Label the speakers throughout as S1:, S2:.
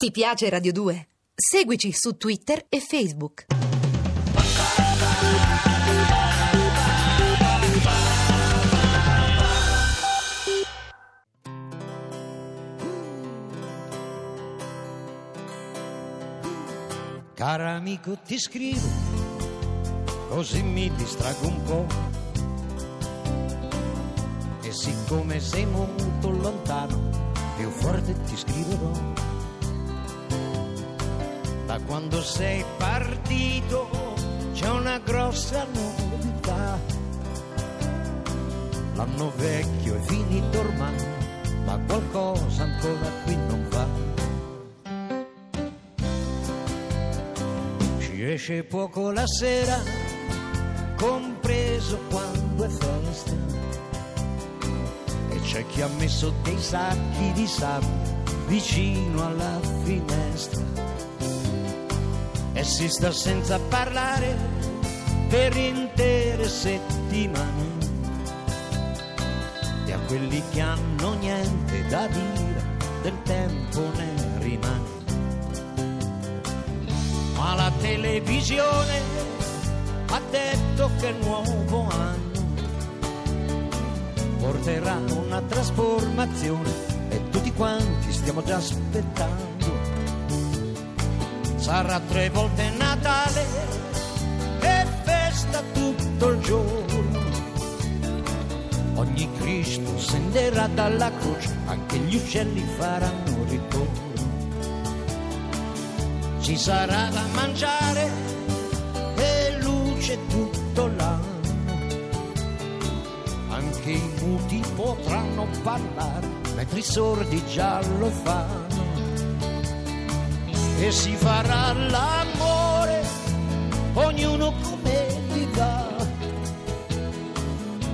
S1: Ti piace Radio 2? Seguici su Twitter e Facebook.
S2: Cara amico ti scrivo, così mi distrago un po'. E siccome sei molto lontano, più forte ti scriverò. Da quando sei partito c'è una grossa novità. L'anno vecchio è finito ormai, ma qualcosa ancora qui non va. Ci esce poco la sera, compreso quando è festa. E c'è chi ha messo dei sacchi di sabbia vicino alla finestra. E si sta senza parlare per intere settimane. E a quelli che hanno niente da dire del tempo ne rimane ma la televisione ha detto che il nuovo anno porterà una trasformazione e tutti quanti stiamo già aspettando. Sarà tre volte Natale e festa tutto il giorno. Ogni Cristo scenderà dalla croce, anche gli uccelli faranno ritorno ci sarà da mangiare e luce tutto l'anno. Anche i muti potranno parlare, mentre i sordi già lo fanno. E si farà l'amore, ognuno come gli va.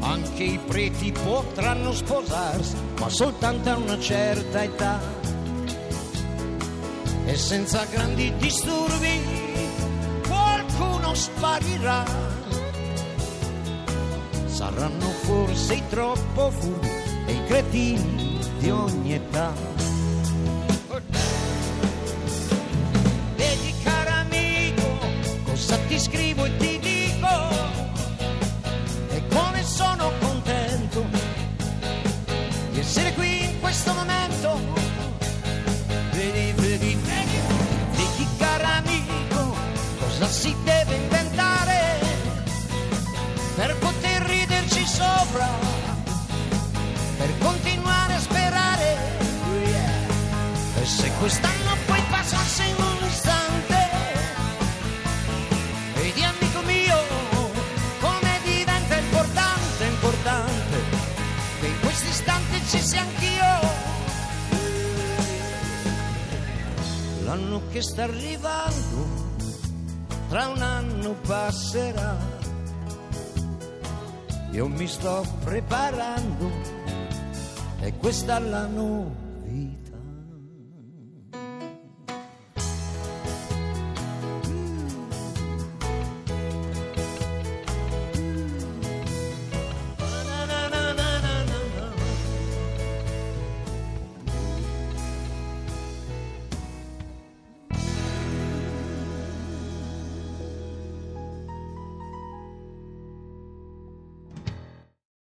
S2: Anche i preti potranno sposarsi, ma soltanto a una certa età e senza grandi disturbi qualcuno sparirà. Saranno forse i troppo furbi e i cretini di ogni età. Quest'anno poi passasse in un istante, vedi amico mio, come diventa importante, importante, che in questo istante ci sia anch'io. L'anno che sta arrivando, tra un anno passerà. Io mi sto preparando e questa è la novità.